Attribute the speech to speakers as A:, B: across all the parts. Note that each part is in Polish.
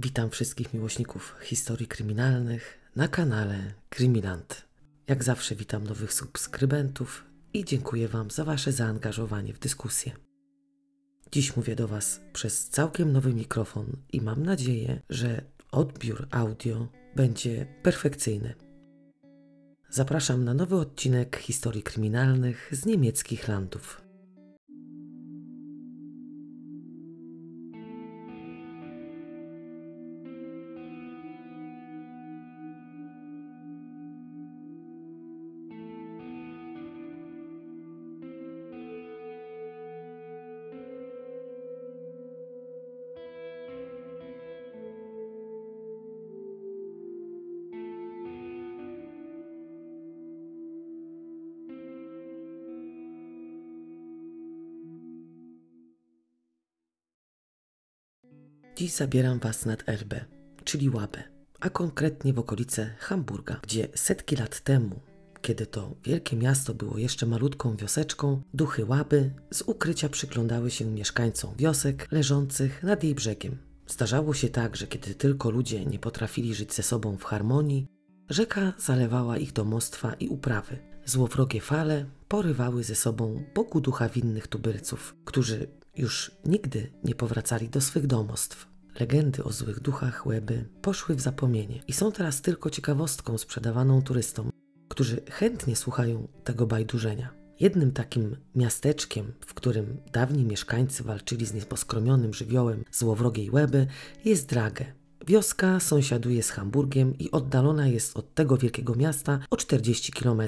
A: Witam wszystkich miłośników historii kryminalnych na kanale Krymiland. Jak zawsze witam nowych subskrybentów i dziękuję Wam za Wasze zaangażowanie w dyskusję. Dziś mówię do Was przez całkiem nowy mikrofon i mam nadzieję, że odbiór audio będzie perfekcyjny. Zapraszam na nowy odcinek historii kryminalnych z niemieckich landów. Dziś zabieram Was nad Elbę, czyli Łabę, a konkretnie w okolice Hamburga, gdzie setki lat temu, kiedy to wielkie miasto było jeszcze malutką wioseczką, duchy Łaby z ukrycia przyglądały się mieszkańcom wiosek leżących nad jej brzegiem. Zdarzało się tak, że kiedy tylko ludzie nie potrafili żyć ze sobą w harmonii, rzeka zalewała ich domostwa i uprawy. Złowrogie fale porywały ze sobą bogu ducha winnych tubylców, którzy już nigdy nie powracali do swych domostw. Legendy o złych duchach Łeby poszły w zapomnienie i są teraz tylko ciekawostką sprzedawaną turystom, którzy chętnie słuchają tego bajdurzenia. Jednym takim miasteczkiem, w którym dawni mieszkańcy walczyli z nieposkromionym żywiołem złowrogiej Łeby, jest Drage, Wioska sąsiaduje z Hamburgiem i oddalona jest od tego wielkiego miasta o 40 km.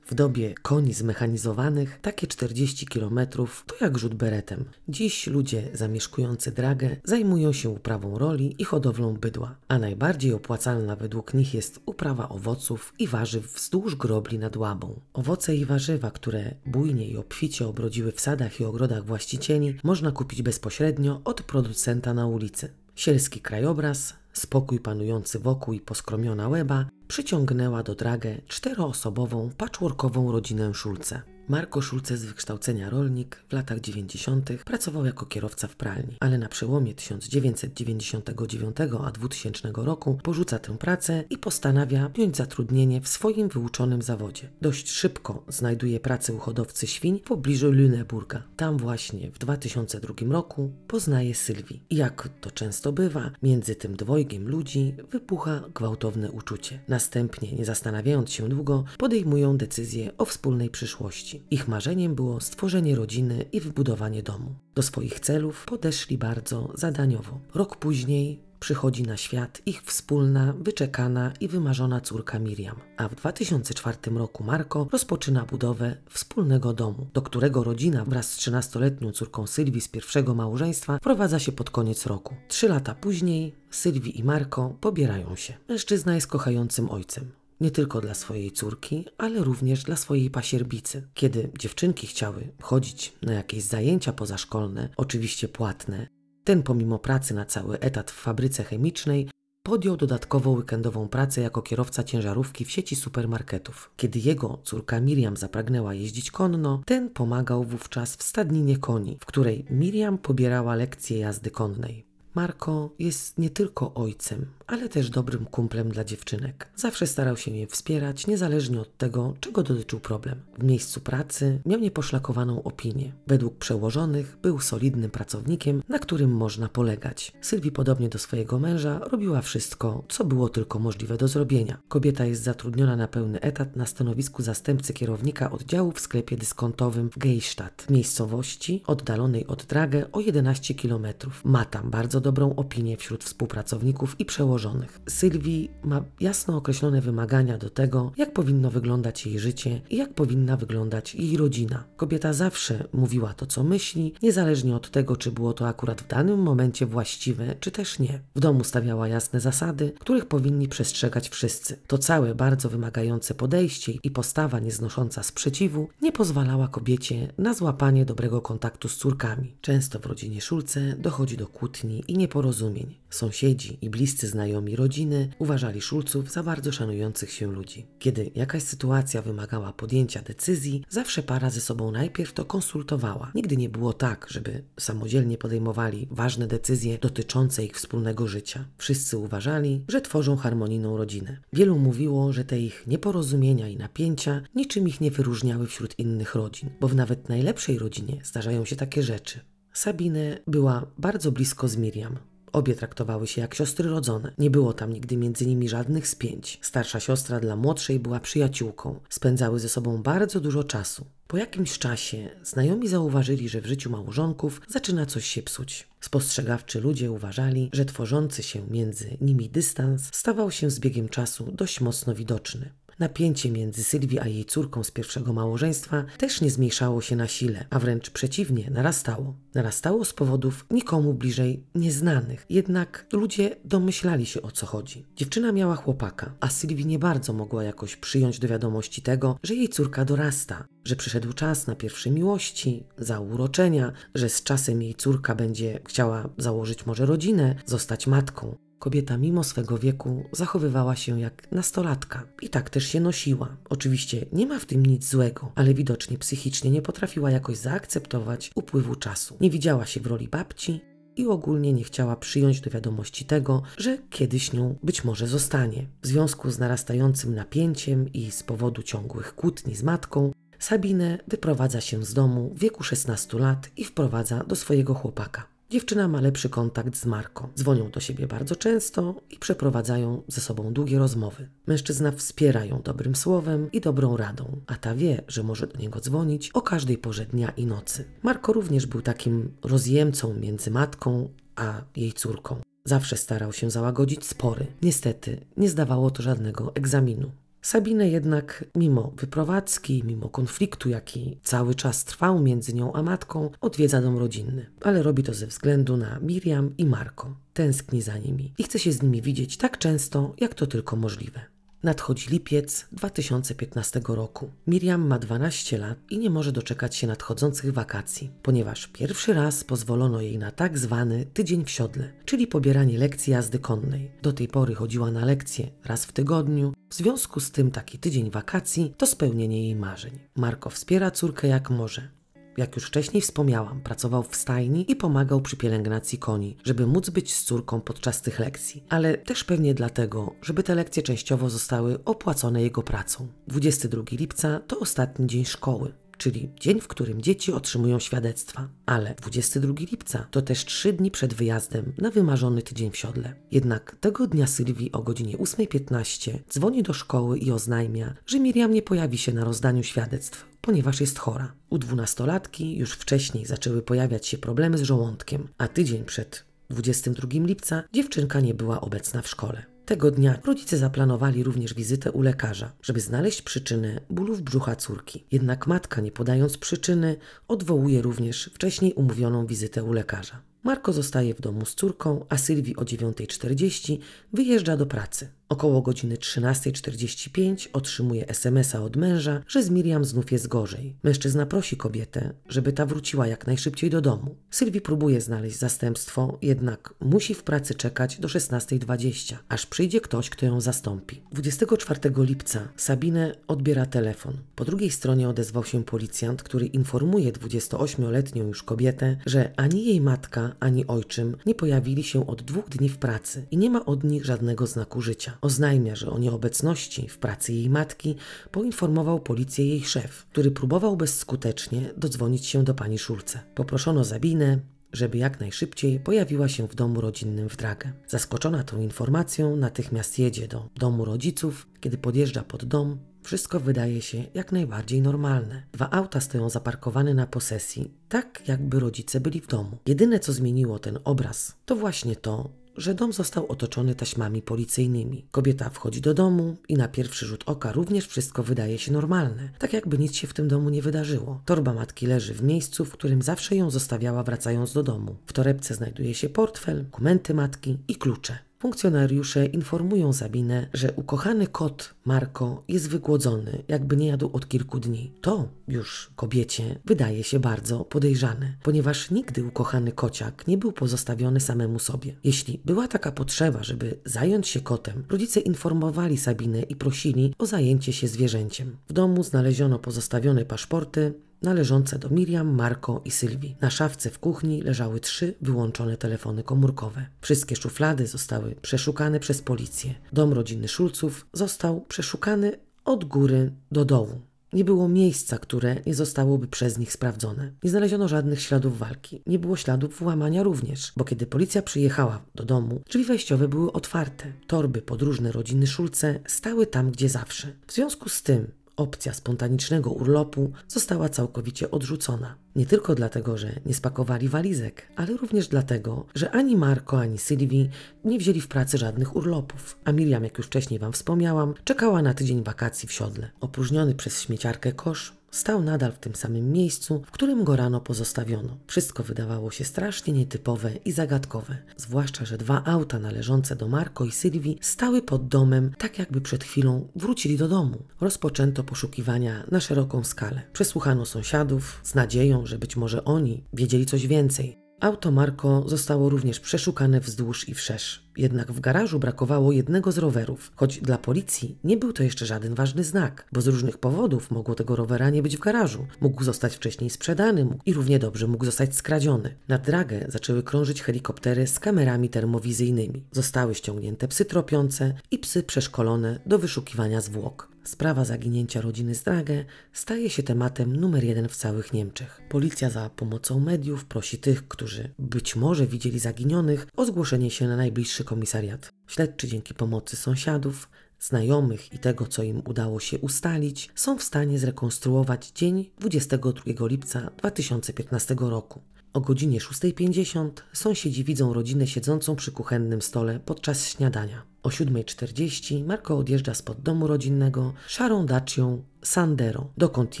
A: W dobie koni zmechanizowanych takie 40 km to jak rzut beretem. Dziś ludzie zamieszkujący Dragę zajmują się uprawą roli i hodowlą bydła, a najbardziej opłacalna według nich jest uprawa owoców i warzyw wzdłuż grobli nad Łabą. Owoce i warzywa, które bujnie i obficie obrodziły w sadach i ogrodach właścicieli, można kupić bezpośrednio od producenta na ulicy. Sielski krajobraz, spokój panujący wokół i poskromiona łeba przyciągnęła do dragę czteroosobową, patchworkową rodzinę Szulce. Marko Szulce z wykształcenia rolnik w latach 90. pracował jako kierowca w pralni, ale na przełomie 1999 a 2000 roku porzuca tę pracę i postanawia wziąć zatrudnienie w swoim wyuczonym zawodzie. Dość szybko znajduje pracę u hodowcy świń w pobliżu Lüneburga. Tam właśnie w 2002 roku poznaje Sylwii. I jak to często bywa, między tym dwojgiem ludzi wybucha gwałtowne uczucie. Następnie, nie zastanawiając się długo, podejmują decyzję o wspólnej przyszłości. Ich marzeniem było stworzenie rodziny i wybudowanie domu. Do swoich celów podeszli bardzo zadaniowo. Rok później przychodzi na świat ich wspólna, wyczekana i wymarzona córka Miriam. A w 2004 roku Marko rozpoczyna budowę wspólnego domu, do którego rodzina wraz z 13-letnią córką Sylwii z pierwszego małżeństwa wprowadza się pod koniec roku. Trzy lata później Sylwii i Marko pobierają się. Mężczyzna jest kochającym ojcem nie tylko dla swojej córki, ale również dla swojej pasierbicy. Kiedy dziewczynki chciały chodzić na jakieś zajęcia pozaszkolne, oczywiście płatne, ten pomimo pracy na cały etat w fabryce chemicznej podjął dodatkową weekendową pracę jako kierowca ciężarówki w sieci supermarketów. Kiedy jego córka Miriam zapragnęła jeździć konno, ten pomagał wówczas w stadninie koni, w której Miriam pobierała lekcje jazdy konnej. Marko jest nie tylko ojcem, ale też dobrym kumplem dla dziewczynek. Zawsze starał się je wspierać, niezależnie od tego, czego dotyczył problem. W miejscu pracy miał nieposzlakowaną opinię. Według przełożonych był solidnym pracownikiem, na którym można polegać. Sylwii, podobnie do swojego męża, robiła wszystko, co było tylko możliwe do zrobienia. Kobieta jest zatrudniona na pełny etat na stanowisku zastępcy kierownika oddziału w sklepie dyskontowym w Geistadt, miejscowości oddalonej od Dragę o 11 km. Ma tam bardzo dobrą opinię wśród współpracowników i przełożonych. Sylwii ma jasno określone wymagania do tego, jak powinno wyglądać jej życie i jak powinna wyglądać jej rodzina. Kobieta zawsze mówiła to, co myśli, niezależnie od tego, czy było to akurat w danym momencie właściwe, czy też nie. W domu stawiała jasne zasady, których powinni przestrzegać wszyscy. To całe bardzo wymagające podejście i postawa nieznosząca sprzeciwu nie pozwalała kobiecie na złapanie dobrego kontaktu z córkami. Często w rodzinie Szulce dochodzi do kłótni i nieporozumień. Sąsiedzi i bliscy znajomi rodziny uważali Szulców za bardzo szanujących się ludzi. Kiedy jakaś sytuacja wymagała podjęcia decyzji, zawsze para ze sobą najpierw to konsultowała. Nigdy nie było tak, żeby samodzielnie podejmowali ważne decyzje dotyczące ich wspólnego życia. Wszyscy uważali, że tworzą harmonijną rodzinę. Wielu mówiło, że te ich nieporozumienia i napięcia niczym ich nie wyróżniały wśród innych rodzin, bo w nawet najlepszej rodzinie zdarzają się takie rzeczy. Sabine była bardzo blisko z Miriam. Obie traktowały się jak siostry rodzone. Nie było tam nigdy między nimi żadnych spięć. Starsza siostra dla młodszej była przyjaciółką. Spędzały ze sobą bardzo dużo czasu. Po jakimś czasie znajomi zauważyli, że w życiu małżonków zaczyna coś się psuć. Spostrzegawczy ludzie uważali, że tworzący się między nimi dystans stawał się z biegiem czasu dość mocno widoczny. Napięcie między Sylwii a jej córką z pierwszego małżeństwa też nie zmniejszało się na sile, a wręcz przeciwnie, narastało. Narastało z powodów nikomu bliżej nieznanych, jednak ludzie domyślali się o co chodzi. Dziewczyna miała chłopaka, a Sylwii nie bardzo mogła jakoś przyjąć do wiadomości tego, że jej córka dorasta, że przyszedł czas na pierwsze miłości, zauroczenia, że z czasem jej córka będzie chciała założyć może rodzinę, zostać matką. Kobieta mimo swego wieku zachowywała się jak nastolatka i tak też się nosiła. Oczywiście nie ma w tym nic złego, ale widocznie psychicznie nie potrafiła jakoś zaakceptować upływu czasu. Nie widziała się w roli babci i ogólnie nie chciała przyjąć do wiadomości tego, że kiedyś nią być może zostanie. W związku z narastającym napięciem i z powodu ciągłych kłótni z matką, Sabine wyprowadza się z domu w wieku 16 lat i wprowadza do swojego chłopaka. Dziewczyna ma lepszy kontakt z Marką. Dzwonią do siebie bardzo często i przeprowadzają ze sobą długie rozmowy. Mężczyzna wspiera ją dobrym słowem i dobrą radą, a ta wie, że może do niego dzwonić o każdej porze dnia i nocy. Marko również był takim rozjemcą między matką a jej córką. Zawsze starał się załagodzić spory. Niestety, nie zdawało to żadnego egzaminu. Sabinę jednak, mimo wyprowadzki, mimo konfliktu, jaki cały czas trwał między nią a matką, odwiedza dom rodzinny, ale robi to ze względu na Miriam i Marko. Tęskni za nimi i chce się z nimi widzieć tak często, jak to tylko możliwe. Nadchodzi lipiec 2015 roku. Miriam ma 12 lat i nie może doczekać się nadchodzących wakacji, ponieważ pierwszy raz pozwolono jej na tak zwany tydzień w siodle, czyli pobieranie lekcji jazdy konnej. Do tej pory chodziła na lekcje raz w tygodniu, w związku z tym taki tydzień wakacji to spełnienie jej marzeń. Marko wspiera córkę jak może. Jak już wcześniej wspomniałam, pracował w stajni i pomagał przy pielęgnacji koni, żeby móc być z córką podczas tych lekcji, ale też pewnie dlatego, żeby te lekcje częściowo zostały opłacone jego pracą. 22 lipca to ostatni dzień szkoły czyli dzień, w którym dzieci otrzymują świadectwa. Ale 22 lipca to też trzy dni przed wyjazdem na wymarzony tydzień w siodle. Jednak tego dnia Sylwii o godzinie 8.15 dzwoni do szkoły i oznajmia, że Miriam nie pojawi się na rozdaniu świadectw, ponieważ jest chora. U dwunastolatki już wcześniej zaczęły pojawiać się problemy z żołądkiem, a tydzień przed 22 lipca dziewczynka nie była obecna w szkole. Tego dnia rodzice zaplanowali również wizytę u lekarza, żeby znaleźć przyczynę bólów brzucha córki. Jednak matka, nie podając przyczyny, odwołuje również wcześniej umówioną wizytę u lekarza. Marko zostaje w domu z córką, a Sylwii o 9.40 wyjeżdża do pracy. Około godziny 13.45 otrzymuje SMS-a od męża, że z Miriam znów jest gorzej. Mężczyzna prosi kobietę, żeby ta wróciła jak najszybciej do domu. Sylwii próbuje znaleźć zastępstwo, jednak musi w pracy czekać do 16.20, aż przyjdzie ktoś, kto ją zastąpi. 24 lipca Sabine odbiera telefon. Po drugiej stronie odezwał się policjant, który informuje 28-letnią już kobietę, że ani jej matka, ani ojczym nie pojawili się od dwóch dni w pracy i nie ma od nich żadnego znaku życia. Oznajmia, że o nieobecności w pracy jej matki poinformował policję jej szef, który próbował bezskutecznie dodzwonić się do pani Szulce. Poproszono Zabinę, żeby jak najszybciej pojawiła się w domu rodzinnym w Dragę. Zaskoczona tą informacją, natychmiast jedzie do domu rodziców. Kiedy podjeżdża pod dom, wszystko wydaje się jak najbardziej normalne. Dwa auta stoją zaparkowane na posesji, tak jakby rodzice byli w domu. Jedyne co zmieniło ten obraz, to właśnie to, że dom został otoczony taśmami policyjnymi. Kobieta wchodzi do domu i na pierwszy rzut oka również wszystko wydaje się normalne, tak jakby nic się w tym domu nie wydarzyło. Torba matki leży w miejscu, w którym zawsze ją zostawiała wracając do domu. W torebce znajduje się portfel, dokumenty matki i klucze. Funkcjonariusze informują Sabinę, że ukochany kot Marko jest wygłodzony, jakby nie jadł od kilku dni. To już kobiecie wydaje się bardzo podejrzane, ponieważ nigdy ukochany kociak nie był pozostawiony samemu sobie. Jeśli była taka potrzeba, żeby zająć się kotem, rodzice informowali Sabinę i prosili o zajęcie się zwierzęciem. W domu znaleziono pozostawione paszporty, należące do Miriam, Marko i Sylwii. Na szafce w kuchni leżały trzy wyłączone telefony komórkowe. Wszystkie szuflady zostały przeszukane przez policję. Dom rodziny Szulców został przeszukany od góry do dołu. Nie było miejsca, które nie zostałoby przez nich sprawdzone. Nie znaleziono żadnych śladów walki. Nie było śladów włamania również, bo kiedy policja przyjechała do domu, drzwi wejściowe były otwarte. Torby podróżne rodziny Szulce stały tam, gdzie zawsze. W związku z tym opcja spontanicznego urlopu została całkowicie odrzucona. Nie tylko dlatego, że nie spakowali walizek, ale również dlatego, że ani Marko, ani Sylwii nie wzięli w pracy żadnych urlopów. A Miriam, jak już wcześniej Wam wspomniałam, czekała na tydzień wakacji w siodle. Opróżniony przez śmieciarkę kosz Stał nadal w tym samym miejscu, w którym go rano pozostawiono. Wszystko wydawało się strasznie nietypowe i zagadkowe, zwłaszcza, że dwa auta należące do Marko i Sylwii stały pod domem, tak jakby przed chwilą wrócili do domu. Rozpoczęto poszukiwania na szeroką skalę. Przesłuchano sąsiadów z nadzieją, że być może oni wiedzieli coś więcej. Auto Marko zostało również przeszukane wzdłuż i wszerz. Jednak w garażu brakowało jednego z rowerów, choć dla policji nie był to jeszcze żaden ważny znak, bo z różnych powodów mogło tego rowera nie być w garażu. Mógł zostać wcześniej sprzedany i równie dobrze mógł zostać skradziony. Na dragę zaczęły krążyć helikoptery z kamerami termowizyjnymi. Zostały ściągnięte psy tropiące i psy przeszkolone do wyszukiwania zwłok. Sprawa zaginięcia rodziny Strage staje się tematem numer jeden w całych Niemczech. Policja za pomocą mediów prosi tych, którzy być może widzieli zaginionych, o zgłoszenie się na najbliższy komisariat. Śledczy dzięki pomocy sąsiadów, znajomych i tego, co im udało się ustalić, są w stanie zrekonstruować dzień 22 lipca 2015 roku. O godzinie 6.50 sąsiedzi widzą rodzinę siedzącą przy kuchennym stole podczas śniadania. O 7.40 Marko odjeżdża spod domu rodzinnego szarą dacią Sandero. Dokąd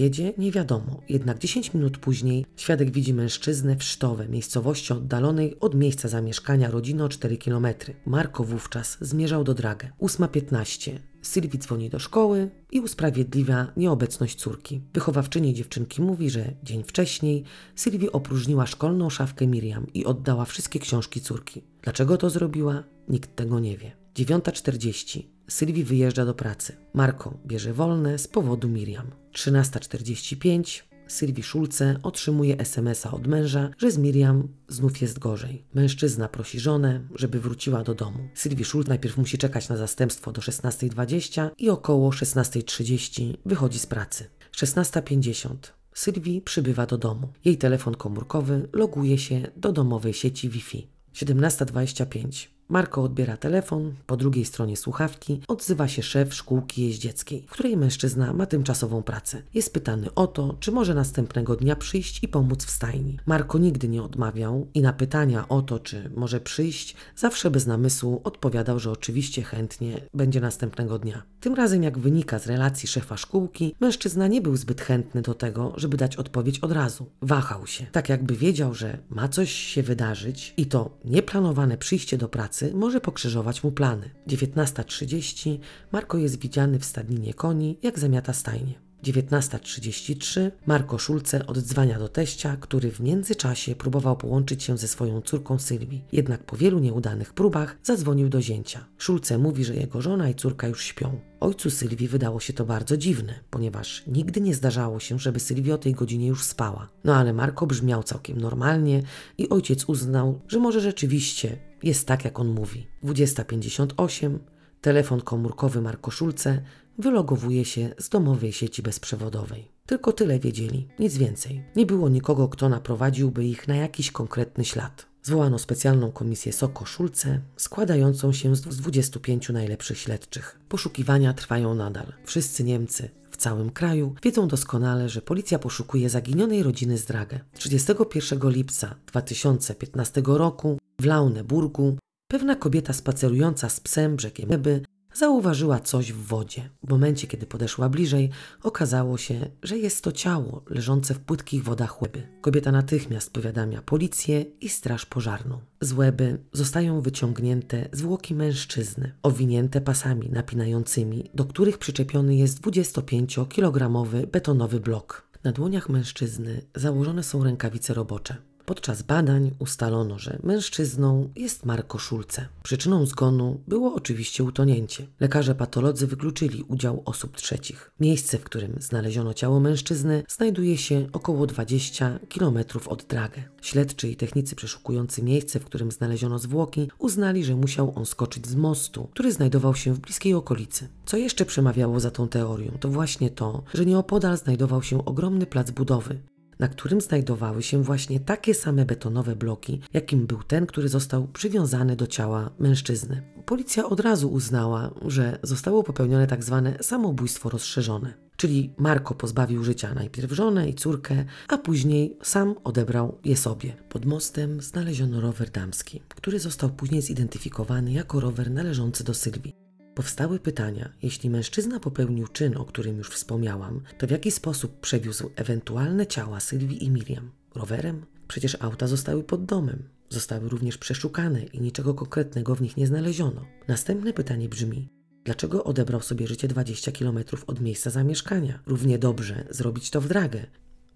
A: jedzie, nie wiadomo. Jednak 10 minut później świadek widzi mężczyznę w Sztowe, miejscowości oddalonej od miejsca zamieszkania rodziny o 4 km. Marko wówczas zmierzał do Dragę. 8.15. Sylwii dzwoni do szkoły i usprawiedliwia nieobecność córki. Wychowawczyni dziewczynki mówi, że dzień wcześniej Sylwii opróżniła szkolną szafkę Miriam i oddała wszystkie książki córki. Dlaczego to zrobiła? Nikt tego nie wie. 9.40. Sylwii wyjeżdża do pracy. Marko bierze wolne z powodu Miriam. 13.45. Sylwii Szulce otrzymuje SMS-a od męża, że z Miriam znów jest gorzej. Mężczyzna prosi żonę, żeby wróciła do domu. Sylwii Szulce najpierw musi czekać na zastępstwo do 16.20 i około 16.30 wychodzi z pracy. 16.50. Sylwii przybywa do domu. Jej telefon komórkowy loguje się do domowej sieci Wi-Fi. 17.25. Marko odbiera telefon, po drugiej stronie słuchawki odzywa się szef szkółki jeździeckiej, w której mężczyzna ma tymczasową pracę. Jest pytany o to, czy może następnego dnia przyjść i pomóc w stajni. Marko nigdy nie odmawiał i na pytania o to, czy może przyjść, zawsze bez namysłu odpowiadał, że oczywiście chętnie będzie następnego dnia. Tym razem, jak wynika z relacji szefa szkółki, mężczyzna nie był zbyt chętny do tego, żeby dać odpowiedź od razu. Wahał się, tak jakby wiedział, że ma coś się wydarzyć i to nieplanowane przyjście do pracy pracy może pokrzyżować mu plany. 19.30 Marko jest widziany w stadninie koni, jak zamiata stajnie. 19.33 Marko Szulce oddzwania do teścia, który w międzyczasie próbował połączyć się ze swoją córką Sylwii. Jednak po wielu nieudanych próbach zadzwonił do zięcia. Szulce mówi, że jego żona i córka już śpią. Ojcu Sylwii wydało się to bardzo dziwne, ponieważ nigdy nie zdarzało się, żeby Sylwia o tej godzinie już spała. No ale Marko brzmiał całkiem normalnie i ojciec uznał, że może rzeczywiście jest tak, jak on mówi. 20.58 Telefon komórkowy Marko Szulce wylogowuje się z domowej sieci bezprzewodowej. Tylko tyle wiedzieli, nic więcej. Nie było nikogo, kto naprowadziłby ich na jakiś konkretny ślad. Zwołano specjalną komisję Soko Szulce, składającą się z 25 najlepszych śledczych. Poszukiwania trwają nadal. Wszyscy Niemcy w całym kraju wiedzą doskonale, że policja poszukuje zaginionej rodziny z Dragę. 31 lipca 2015 roku w Launeburgu pewna kobieta spacerująca z psem brzegiem Eby zauważyła coś w wodzie. W momencie, kiedy podeszła bliżej, okazało się, że jest to ciało leżące w płytkich wodach Łeby. Kobieta natychmiast powiadamia policję i straż pożarną. Z Łeby zostają wyciągnięte zwłoki mężczyzny, owinięte pasami napinającymi, do których przyczepiony jest 25-kilogramowy betonowy blok. Na dłoniach mężczyzny założone są rękawice robocze. Podczas badań ustalono, że mężczyzną jest Marko Szulce. Przyczyną zgonu było oczywiście utonięcie. Lekarze patolodzy wykluczyli udział osób trzecich. Miejsce, w którym znaleziono ciało mężczyzny, znajduje się około 20 km od Dragę. Śledczy i technicy przeszukujący miejsce, w którym znaleziono zwłoki, uznali, że musiał on skoczyć z mostu, który znajdował się w bliskiej okolicy. Co jeszcze przemawiało za tą teorią, to właśnie to, że nieopodal znajdował się ogromny plac budowy na którym znajdowały się właśnie takie same betonowe bloki, jakim był ten, który został przywiązany do ciała mężczyzny. Policja od razu uznała, że zostało popełnione tak zwane samobójstwo rozszerzone. Czyli Marko pozbawił życia najpierw żonę i córkę, a później sam odebrał je sobie. Pod mostem znaleziono rower damski, który został później zidentyfikowany jako rower należący do Sylwii. Powstały pytania, jeśli mężczyzna popełnił czyn, o którym już wspomniałam, to w jaki sposób przewiózł ewentualne ciała Sylwii i Miriam? Rowerem? Przecież auta zostały pod domem. Zostały również przeszukane i niczego konkretnego w nich nie znaleziono. Następne pytanie brzmi: dlaczego odebrał sobie życie 20 km od miejsca zamieszkania? Równie dobrze zrobić to w dragę.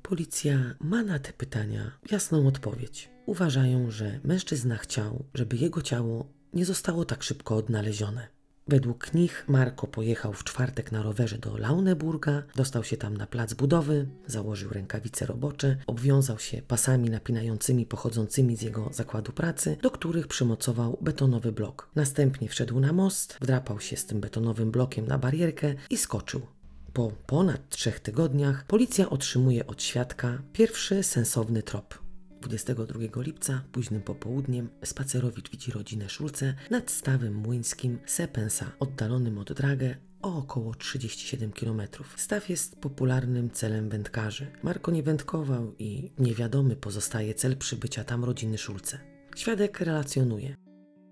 A: Policja ma na te pytania jasną odpowiedź. Uważają, że mężczyzna chciał, żeby jego ciało nie zostało tak szybko odnalezione. Według nich Marko pojechał w czwartek na rowerze do Launeburga, dostał się tam na plac budowy, założył rękawice robocze, obwiązał się pasami napinającymi pochodzącymi z jego zakładu pracy, do których przymocował betonowy blok. Następnie wszedł na most, wdrapał się z tym betonowym blokiem na barierkę i skoczył. Po ponad trzech tygodniach policja otrzymuje od świadka pierwszy sensowny trop. 22 lipca, późnym popołudniem, spacerowicz widzi rodzinę Szulce nad stawem młyńskim Sepensa, oddalonym od Dragę o około 37 km. Staw jest popularnym celem wędkarzy. Marko nie wędkował i niewiadomy pozostaje cel przybycia tam rodziny Szulce. Świadek relacjonuje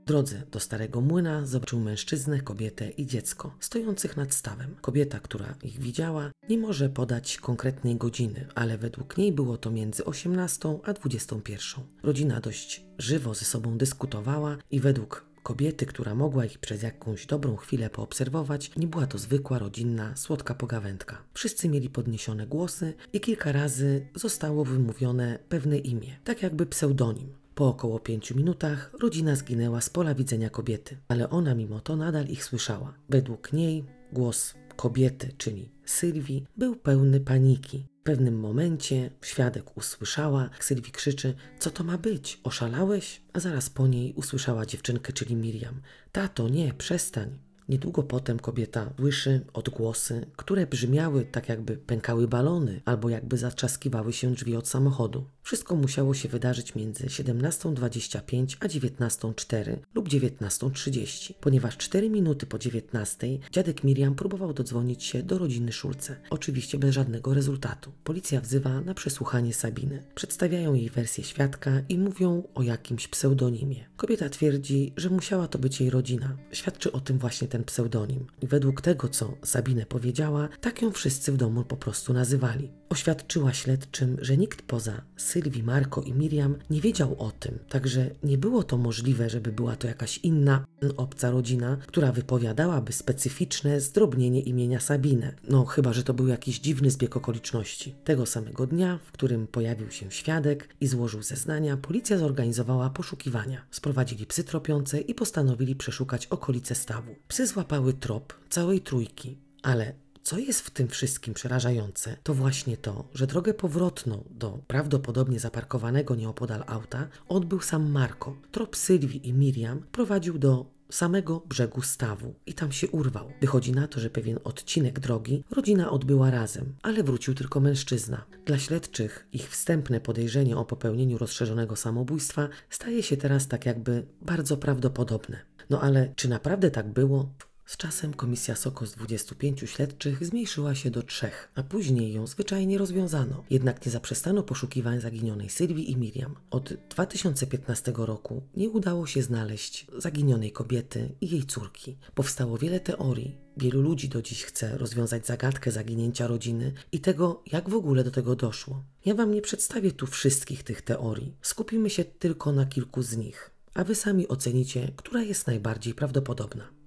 A: drodze do Starego Młyna zobaczył mężczyznę, kobietę i dziecko stojących nad stawem. Kobieta, która ich widziała, nie może podać konkretnej godziny, ale według niej było to między 18 a 21. Rodzina dość żywo ze sobą dyskutowała i według kobiety, która mogła ich przez jakąś dobrą chwilę poobserwować, nie była to zwykła rodzinna, słodka pogawędka. Wszyscy mieli podniesione głosy i kilka razy zostało wymówione pewne imię, tak jakby pseudonim. Po około pięciu minutach rodzina zginęła z pola widzenia kobiety, ale ona mimo to nadal ich słyszała. Według niej głos kobiety, czyli Sylwii, był pełny paniki. W pewnym momencie świadek usłyszała, jak Sylwii krzyczy: Co to ma być? Oszalałeś? A zaraz po niej usłyszała dziewczynkę, czyli Miriam: Tato, nie, przestań. Niedługo potem kobieta słyszy odgłosy, które brzmiały tak jakby pękały balony albo jakby zaczaskiwały się drzwi od samochodu. Wszystko musiało się wydarzyć między 17.25 a 19.04 lub 19.30, ponieważ 4 minuty po 19.00 dziadek Miriam próbował dodzwonić się do rodziny Szulce. Oczywiście bez żadnego rezultatu. Policja wzywa na przesłuchanie Sabiny. Przedstawiają jej wersję świadka i mówią o jakimś pseudonimie. Kobieta twierdzi, że musiała to być jej rodzina. Świadczy o tym właśnie ten pseudonim. I według tego, co Sabinę powiedziała, tak ją wszyscy w domu po prostu nazywali. Oświadczyła śledczym, że nikt poza Sylwii, Marko i Miriam nie wiedział o tym, także nie było to możliwe, żeby była to jakaś inna, obca rodzina, która wypowiadałaby specyficzne zdrobnienie imienia Sabinę. No, chyba, że to był jakiś dziwny zbieg okoliczności. Tego samego dnia, w którym pojawił się świadek i złożył zeznania, policja zorganizowała poszukiwania. Sprowadzili psy tropiące i postanowili przeszukać okolice stawu. Psy złapały trop całej trójki, ale co jest w tym wszystkim przerażające, to właśnie to, że drogę powrotną do prawdopodobnie zaparkowanego nieopodal auta odbył sam Marko. Trop Sylwii i Miriam prowadził do samego brzegu stawu i tam się urwał. Wychodzi na to, że pewien odcinek drogi rodzina odbyła razem, ale wrócił tylko mężczyzna. Dla śledczych ich wstępne podejrzenie o popełnieniu rozszerzonego samobójstwa staje się teraz tak jakby bardzo prawdopodobne. No ale czy naprawdę tak było? Z czasem komisja Soko z 25 śledczych zmniejszyła się do trzech, a później ją zwyczajnie rozwiązano. Jednak nie zaprzestano poszukiwań zaginionej Sylwii i Miriam. Od 2015 roku nie udało się znaleźć zaginionej kobiety i jej córki. Powstało wiele teorii. Wielu ludzi do dziś chce rozwiązać zagadkę zaginięcia rodziny i tego, jak w ogóle do tego doszło. Ja Wam nie przedstawię tu wszystkich tych teorii. Skupimy się tylko na kilku z nich, a Wy sami ocenicie, która jest najbardziej prawdopodobna.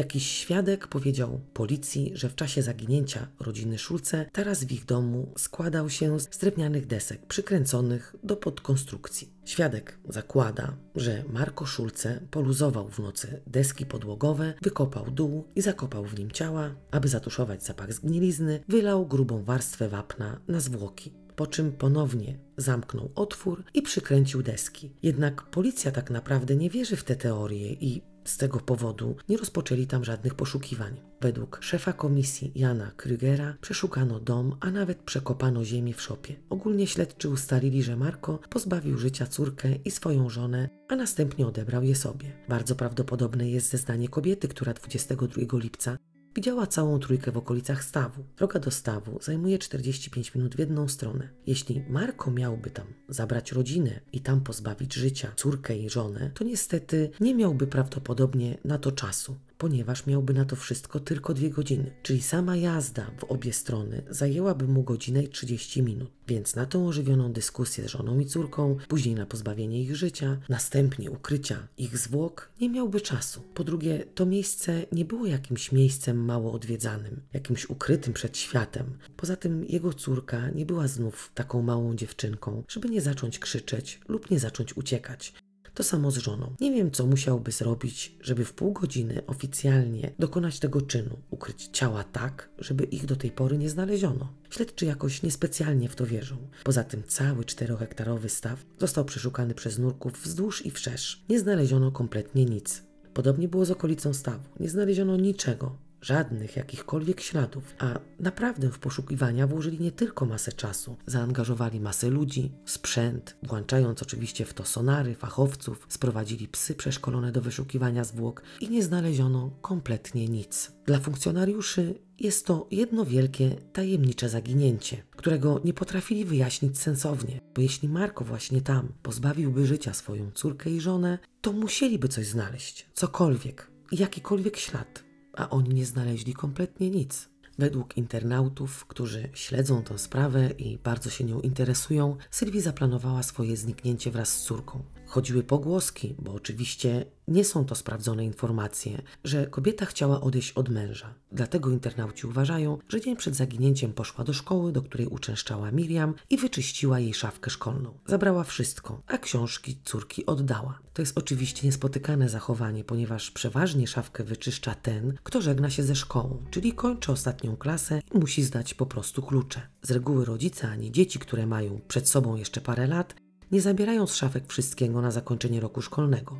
A: Jakiś świadek powiedział policji, że w czasie zaginięcia rodziny Szulce taras w ich domu składał się z drewnianych desek przykręconych do podkonstrukcji. Świadek zakłada, że Marko Szulce poluzował w nocy deski podłogowe, wykopał dół i zakopał w nim ciała. Aby zatuszować zapach zgnilizny, wylał grubą warstwę wapna na zwłoki po czym ponownie zamknął otwór i przykręcił deski. Jednak policja tak naprawdę nie wierzy w te teorie i z tego powodu nie rozpoczęli tam żadnych poszukiwań. Według szefa komisji Jana Krygera przeszukano dom, a nawet przekopano ziemię w szopie. Ogólnie śledczy ustalili, że Marko pozbawił życia córkę i swoją żonę, a następnie odebrał je sobie. Bardzo prawdopodobne jest zeznanie kobiety, która 22 lipca Widziała całą trójkę w okolicach stawu. Droga do stawu zajmuje 45 minut w jedną stronę. Jeśli Marko miałby tam zabrać rodzinę i tam pozbawić życia córkę i żonę, to niestety nie miałby prawdopodobnie na to czasu ponieważ miałby na to wszystko tylko dwie godziny. Czyli sama jazda w obie strony zajęłaby mu godzinę i 30 minut. Więc na tą ożywioną dyskusję z żoną i córką, później na pozbawienie ich życia, następnie ukrycia ich zwłok, nie miałby czasu. Po drugie, to miejsce nie było jakimś miejscem mało odwiedzanym, jakimś ukrytym przed światem. Poza tym jego córka nie była znów taką małą dziewczynką, żeby nie zacząć krzyczeć lub nie zacząć uciekać. To samo z żoną. Nie wiem, co musiałby zrobić, żeby w pół godziny oficjalnie dokonać tego czynu, ukryć ciała tak, żeby ich do tej pory nie znaleziono. Śledczy jakoś niespecjalnie w to wierzą. Poza tym cały czterohektarowy staw został przeszukany przez nurków wzdłuż i wszerz. Nie znaleziono kompletnie nic. Podobnie było z okolicą stawu. Nie znaleziono niczego, żadnych jakichkolwiek śladów, a naprawdę w poszukiwania włożyli nie tylko masę czasu, zaangażowali masę ludzi, sprzęt, włączając oczywiście w to sonary, fachowców, sprowadzili psy przeszkolone do wyszukiwania zwłok i nie znaleziono kompletnie nic. Dla funkcjonariuszy jest to jedno wielkie, tajemnicze zaginięcie, którego nie potrafili wyjaśnić sensownie, bo jeśli Marko właśnie tam pozbawiłby życia swoją córkę i żonę, to musieliby coś znaleźć, cokolwiek, jakikolwiek ślad a oni nie znaleźli kompletnie nic. Według internautów, którzy śledzą tę sprawę i bardzo się nią interesują, Sylwii zaplanowała swoje zniknięcie wraz z córką. Chodziły pogłoski, bo oczywiście nie są to sprawdzone informacje, że kobieta chciała odejść od męża. Dlatego internauci uważają, że dzień przed zaginięciem poszła do szkoły, do której uczęszczała Miriam i wyczyściła jej szafkę szkolną. Zabrała wszystko, a książki córki oddała. To jest oczywiście niespotykane zachowanie, ponieważ przeważnie szafkę wyczyszcza ten, kto żegna się ze szkołą, czyli kończy ostatnią klasę i musi zdać po prostu klucze. Z reguły rodzice ani dzieci, które mają przed sobą jeszcze parę lat, nie zabierają z szafek wszystkiego na zakończenie roku szkolnego.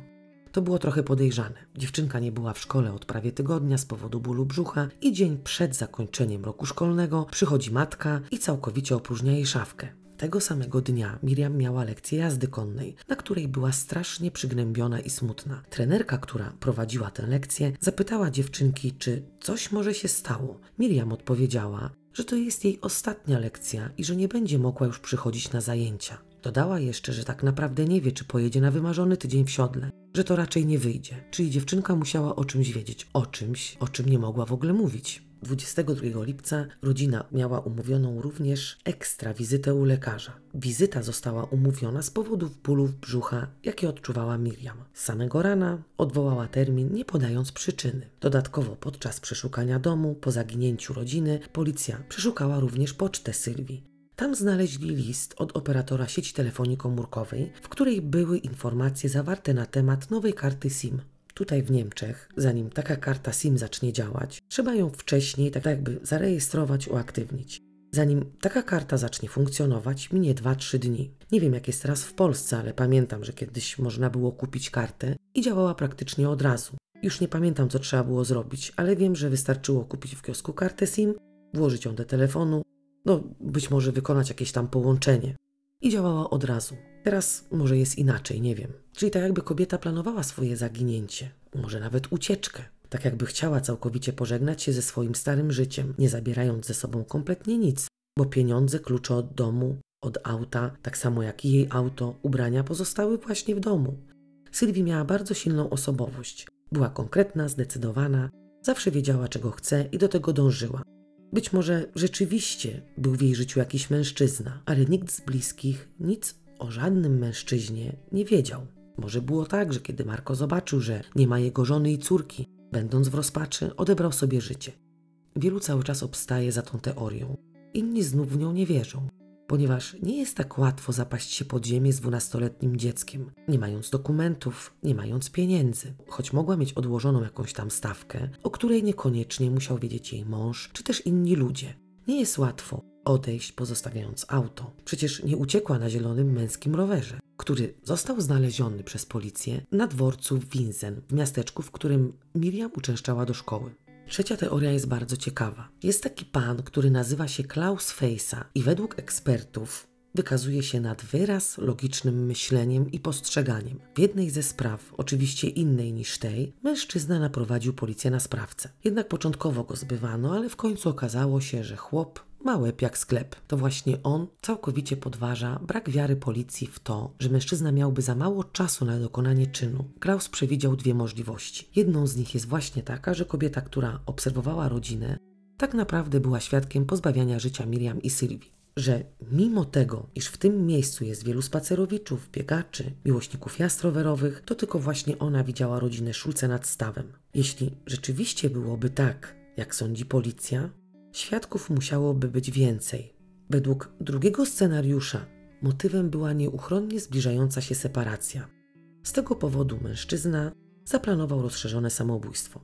A: To było trochę podejrzane. Dziewczynka nie była w szkole od prawie tygodnia z powodu bólu brzucha i dzień przed zakończeniem roku szkolnego przychodzi matka i całkowicie opróżnia jej szafkę. Tego samego dnia Miriam miała lekcję jazdy konnej, na której była strasznie przygnębiona i smutna. Trenerka, która prowadziła tę lekcję, zapytała dziewczynki, czy coś może się stało. Miriam odpowiedziała, że to jest jej ostatnia lekcja i że nie będzie mogła już przychodzić na zajęcia. Dodała jeszcze, że tak naprawdę nie wie, czy pojedzie na wymarzony tydzień w siodle, że to raczej nie wyjdzie. Czyli dziewczynka musiała o czymś wiedzieć, o czymś, o czym nie mogła w ogóle mówić. 22 lipca rodzina miała umówioną również ekstra wizytę u lekarza. Wizyta została umówiona z powodu bólów brzucha, jakie odczuwała Miriam. Samego rana odwołała termin, nie podając przyczyny. Dodatkowo podczas przeszukania domu po zaginięciu rodziny policja przeszukała również pocztę Sylwii. Tam znaleźli list od operatora sieci telefonii komórkowej, w której były informacje zawarte na temat nowej karty SIM. Tutaj w Niemczech, zanim taka karta SIM zacznie działać, trzeba ją wcześniej tak jakby zarejestrować, uaktywnić. Zanim taka karta zacznie funkcjonować, minie 2-3 dni. Nie wiem jak jest teraz w Polsce, ale pamiętam, że kiedyś można było kupić kartę i działała praktycznie od razu. Już nie pamiętam, co trzeba było zrobić, ale wiem, że wystarczyło kupić w kiosku kartę SIM, włożyć ją do telefonu, no być może wykonać jakieś tam połączenie. I działała od razu. Teraz może jest inaczej, nie wiem. Czyli tak jakby kobieta planowała swoje zaginięcie, może nawet ucieczkę. tak jakby chciała całkowicie pożegnać się ze swoim starym życiem, nie zabierając ze sobą kompletnie nic, bo pieniądze, klucze od domu, od auta, tak samo jak i jej auto, ubrania pozostały właśnie w domu. Sylwii miała bardzo silną osobowość. Była konkretna, zdecydowana, zawsze wiedziała, czego chce i do tego dążyła. Być może rzeczywiście był w jej życiu jakiś mężczyzna, ale nikt z bliskich nic o żadnym mężczyźnie nie wiedział. Może było tak, że kiedy Marko zobaczył, że nie ma jego żony i córki, będąc w rozpaczy, odebrał sobie życie. Wielu cały czas obstaje za tą teorią. Inni znów w nią nie wierzą, ponieważ nie jest tak łatwo zapaść się pod ziemię z dwunastoletnim dzieckiem, nie mając dokumentów, nie mając pieniędzy, choć mogła mieć odłożoną jakąś tam stawkę, o której niekoniecznie musiał wiedzieć jej mąż, czy też inni ludzie. Nie jest łatwo odejść, pozostawiając auto. Przecież nie uciekła na zielonym męskim rowerze, który został znaleziony przez policję na dworcu Winzen, w miasteczku, w którym Miriam uczęszczała do szkoły. Trzecia teoria jest bardzo ciekawa. Jest taki pan, który nazywa się Klaus Fejsa i według ekspertów wykazuje się nad wyraz logicznym myśleniem i postrzeganiem. W jednej ze spraw, oczywiście innej niż tej, mężczyzna naprowadził policję na sprawcę. Jednak początkowo go zbywano, ale w końcu okazało się, że chłop ma łeb jak sklep. To właśnie on całkowicie podważa brak wiary policji w to, że mężczyzna miałby za mało czasu na dokonanie czynu. Kraus przewidział dwie możliwości. Jedną z nich jest właśnie taka, że kobieta, która obserwowała rodzinę, tak naprawdę była świadkiem pozbawiania życia Miriam i Sylwii. Że mimo tego, iż w tym miejscu jest wielu spacerowiczów, biegaczy, miłośników jazd rowerowych, to tylko właśnie ona widziała rodzinę Szulce nad stawem. Jeśli rzeczywiście byłoby tak, jak sądzi policja, Świadków musiałoby być więcej. Według drugiego scenariusza motywem była nieuchronnie zbliżająca się separacja. Z tego powodu mężczyzna zaplanował rozszerzone samobójstwo.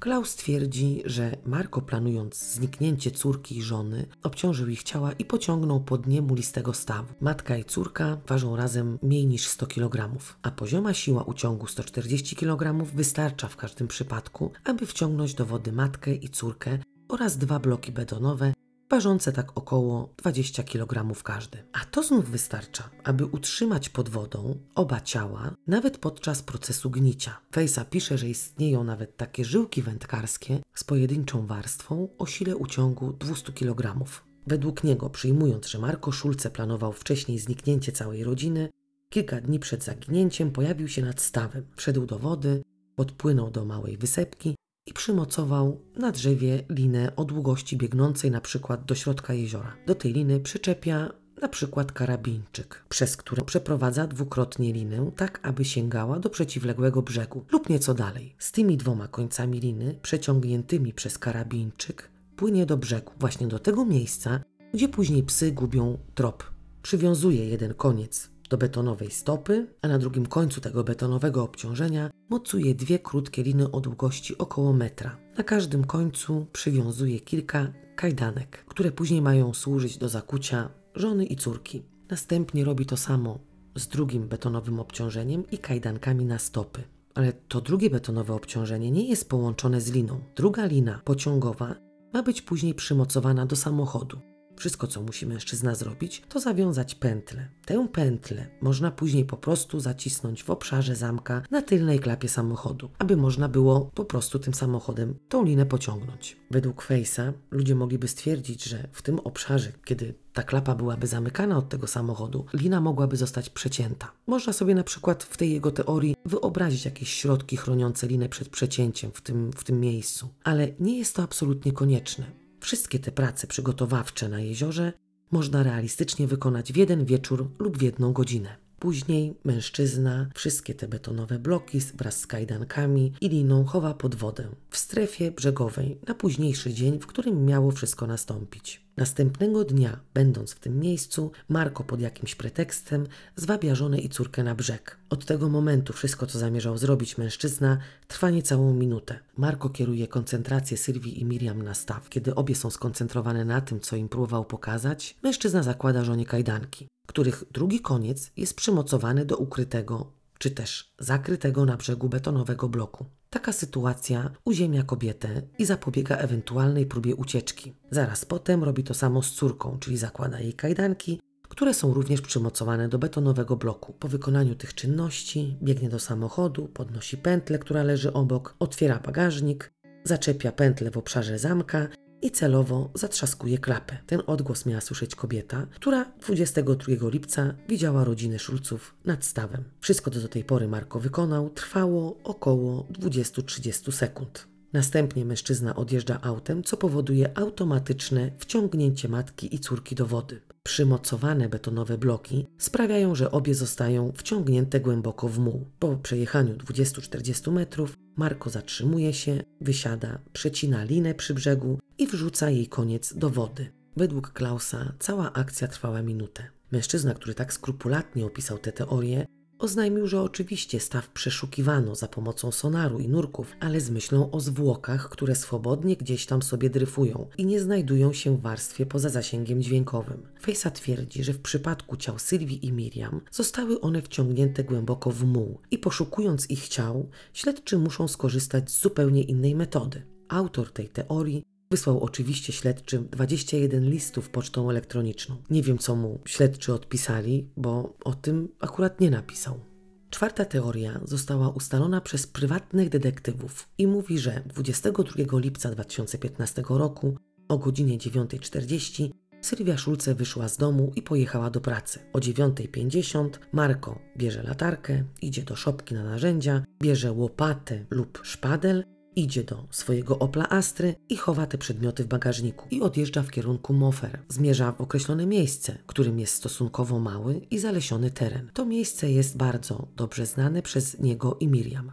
A: Klaus twierdzi, że Marko planując zniknięcie córki i żony, obciążył ich ciała i pociągnął pod nie mulistego stawu. Matka i córka ważą razem mniej niż 100 kg, a pozioma siła uciągu 140 kg wystarcza w każdym przypadku, aby wciągnąć do wody matkę i córkę oraz dwa bloki betonowe, ważące tak około 20 kg każdy. A to znów wystarcza, aby utrzymać pod wodą oba ciała, nawet podczas procesu gnicia. Fejsa pisze, że istnieją nawet takie żyłki wędkarskie z pojedynczą warstwą o sile uciągu 200 kg. Według niego, przyjmując, że Marko Szulce planował wcześniej zniknięcie całej rodziny, kilka dni przed zaginięciem pojawił się nad stawem, wszedł do wody, podpłynął do małej wysepki i przymocował na drzewie linę o długości biegnącej na przykład do środka jeziora. Do tej liny przyczepia na przykład karabinczyk, przez który przeprowadza dwukrotnie linę, tak aby sięgała do przeciwległego brzegu lub nieco dalej. Z tymi dwoma końcami liny, przeciągniętymi przez karabinczyk, płynie do brzegu, właśnie do tego miejsca, gdzie później psy gubią trop. Przywiązuje jeden koniec do betonowej stopy, a na drugim końcu tego betonowego obciążenia mocuje dwie krótkie liny o długości około metra. Na każdym końcu przywiązuje kilka kajdanek, które później mają służyć do zakucia żony i córki. Następnie robi to samo z drugim betonowym obciążeniem i kajdankami na stopy. Ale to drugie betonowe obciążenie nie jest połączone z liną. Druga lina pociągowa ma być później przymocowana do samochodu. Wszystko, co musi mężczyzna zrobić, to zawiązać pętlę. Tę pętlę można później po prostu zacisnąć w obszarze zamka na tylnej klapie samochodu, aby można było po prostu tym samochodem tą linę pociągnąć. Według Face'a ludzie mogliby stwierdzić, że w tym obszarze, kiedy ta klapa byłaby zamykana od tego samochodu, lina mogłaby zostać przecięta. Można sobie na przykład w tej jego teorii wyobrazić jakieś środki chroniące linę przed przecięciem w tym, w tym miejscu, ale nie jest to absolutnie konieczne. Wszystkie te prace przygotowawcze na jeziorze można realistycznie wykonać w jeden wieczór lub w jedną godzinę. Później mężczyzna wszystkie te betonowe bloki wraz z kajdankami i liną chowa pod wodę w strefie brzegowej na późniejszy dzień, w którym miało wszystko nastąpić. Następnego dnia, będąc w tym miejscu, Marko pod jakimś pretekstem zwabia żonę i córkę na brzeg. Od tego momentu wszystko, co zamierzał zrobić mężczyzna, trwa niecałą minutę. Marko kieruje koncentrację Sylwii i Miriam na staw. Kiedy obie są skoncentrowane na tym, co im próbował pokazać, mężczyzna zakłada żonie kajdanki, których drugi koniec jest przymocowany do ukrytego czy też zakrytego na brzegu betonowego bloku. Taka sytuacja uziemia kobietę i zapobiega ewentualnej próbie ucieczki. Zaraz potem robi to samo z córką, czyli zakłada jej kajdanki, które są również przymocowane do betonowego bloku. Po wykonaniu tych czynności biegnie do samochodu, podnosi pętlę, która leży obok, otwiera bagażnik, zaczepia pętlę w obszarze zamka i celowo zatrzaskuje klapę. Ten odgłos miała słyszeć kobieta, która 22 lipca widziała rodziny Szulców nad stawem. Wszystko, co do tej pory Marko wykonał, trwało około 20-30 sekund. Następnie mężczyzna odjeżdża autem, co powoduje automatyczne wciągnięcie matki i córki do wody. Przymocowane betonowe bloki sprawiają, że obie zostają wciągnięte głęboko w muł. Po przejechaniu 20-40 metrów Marko zatrzymuje się, wysiada, przecina linę przy brzegu i wrzuca jej koniec do wody. Według Klausa cała akcja trwała minutę. Mężczyzna, który tak skrupulatnie opisał tę teorię, Oznajmił, że oczywiście staw przeszukiwano za pomocą sonaru i nurków, ale z myślą o zwłokach, które swobodnie gdzieś tam sobie dryfują i nie znajdują się w warstwie poza zasięgiem dźwiękowym. Fejsa twierdzi, że w przypadku ciał Sylwii i Miriam zostały one wciągnięte głęboko w muł i poszukując ich ciał, śledczy muszą skorzystać z zupełnie innej metody. Autor tej teorii Wysłał oczywiście śledczym 21 listów pocztą elektroniczną. Nie wiem, co mu śledczy odpisali, bo o tym akurat nie napisał. Czwarta teoria została ustalona przez prywatnych detektywów i mówi, że 22 lipca 2015 roku o godzinie 9.40 Sylwia Szulce wyszła z domu i pojechała do pracy. O 9.50 Marko bierze latarkę, idzie do szopki na narzędzia, bierze łopatę lub szpadel Idzie do swojego Opla Astry i chowa te przedmioty w bagażniku i odjeżdża w kierunku Mofer. Zmierza w określone miejsce, którym jest stosunkowo mały i zalesiony teren. To miejsce jest bardzo dobrze znane przez niego i Miriam.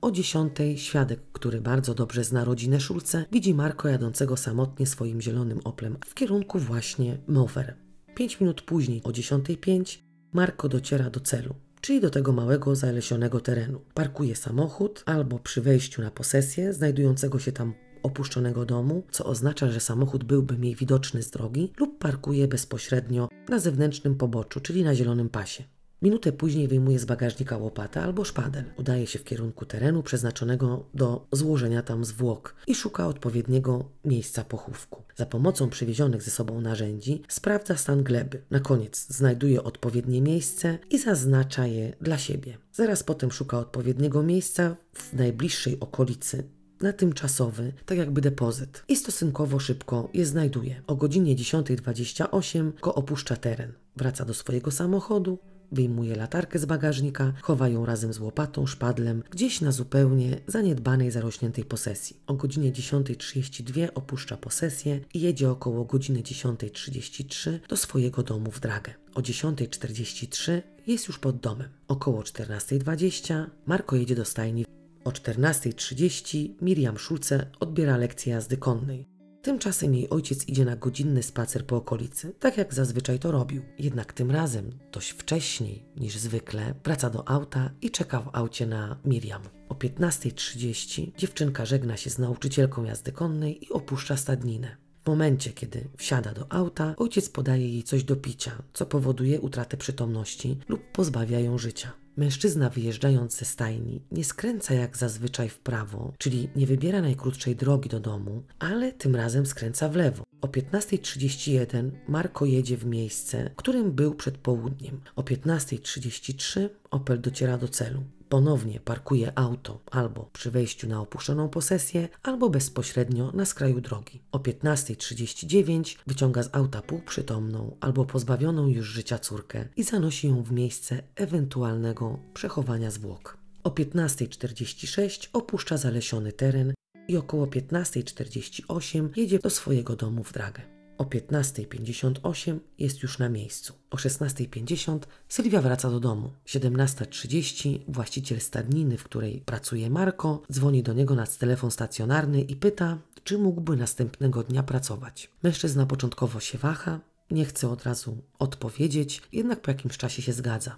A: O dziesiątej świadek, który bardzo dobrze zna rodzinę Szulce, widzi Marko jadącego samotnie swoim zielonym Oplem w kierunku właśnie Mofer. Pięć minut później, o 10.05, Marko dociera do celu czyli do tego małego, zalesionego terenu. Parkuje samochód albo przy wejściu na posesję znajdującego się tam opuszczonego domu, co oznacza, że samochód byłby mniej widoczny z drogi, lub parkuje bezpośrednio na zewnętrznym poboczu, czyli na zielonym pasie. Minutę później wyjmuje z bagażnika łopatę albo szpadel. Udaje się w kierunku terenu przeznaczonego do złożenia tam zwłok i szuka odpowiedniego miejsca pochówku. Za pomocą przywiezionych ze sobą narzędzi sprawdza stan gleby. Na koniec znajduje odpowiednie miejsce i zaznacza je dla siebie. Zaraz potem szuka odpowiedniego miejsca w najbliższej okolicy na tymczasowy, tak jakby depozyt. I stosunkowo szybko je znajduje. O godzinie 10.28 go opuszcza teren. Wraca do swojego samochodu, Wyjmuje latarkę z bagażnika, chowa ją razem z łopatą, szpadlem, gdzieś na zupełnie zaniedbanej, zarośniętej posesji. O godzinie 10.32 opuszcza posesję i jedzie około godziny 10.33 do swojego domu w Dragę. O 10.43 jest już pod domem. Około 14.20 Marko jedzie do stajni. O 14.30 Miriam Szulce odbiera lekcję jazdy konnej. Tymczasem jej ojciec idzie na godzinny spacer po okolicy, tak jak zazwyczaj to robił. Jednak tym razem, dość wcześniej niż zwykle, wraca do auta i czeka w aucie na Miriam. O 15.30 dziewczynka żegna się z nauczycielką jazdy konnej i opuszcza stadninę. W momencie, kiedy wsiada do auta, ojciec podaje jej coś do picia, co powoduje utratę przytomności lub pozbawia ją życia. Mężczyzna wyjeżdżając ze stajni nie skręca jak zazwyczaj w prawo, czyli nie wybiera najkrótszej drogi do domu, ale tym razem skręca w lewo. O 15.31 Marko jedzie w miejsce, którym był przed południem. O 15.33 Opel dociera do celu. Ponownie parkuje auto albo przy wejściu na opuszczoną posesję, albo bezpośrednio na skraju drogi. O 15.39 wyciąga z auta półprzytomną albo pozbawioną już życia córkę i zanosi ją w miejsce ewentualnego przechowania zwłok. O 15.46 opuszcza zalesiony teren i około 15.48 jedzie do swojego domu w Dragę. O 15.58 jest już na miejscu. O 16.50 Sylwia wraca do domu. 17.30 właściciel stadniny, w której pracuje Marko, dzwoni do niego na telefon stacjonarny i pyta, czy mógłby następnego dnia pracować. Mężczyzna początkowo się waha, nie chce od razu odpowiedzieć, jednak po jakimś czasie się zgadza.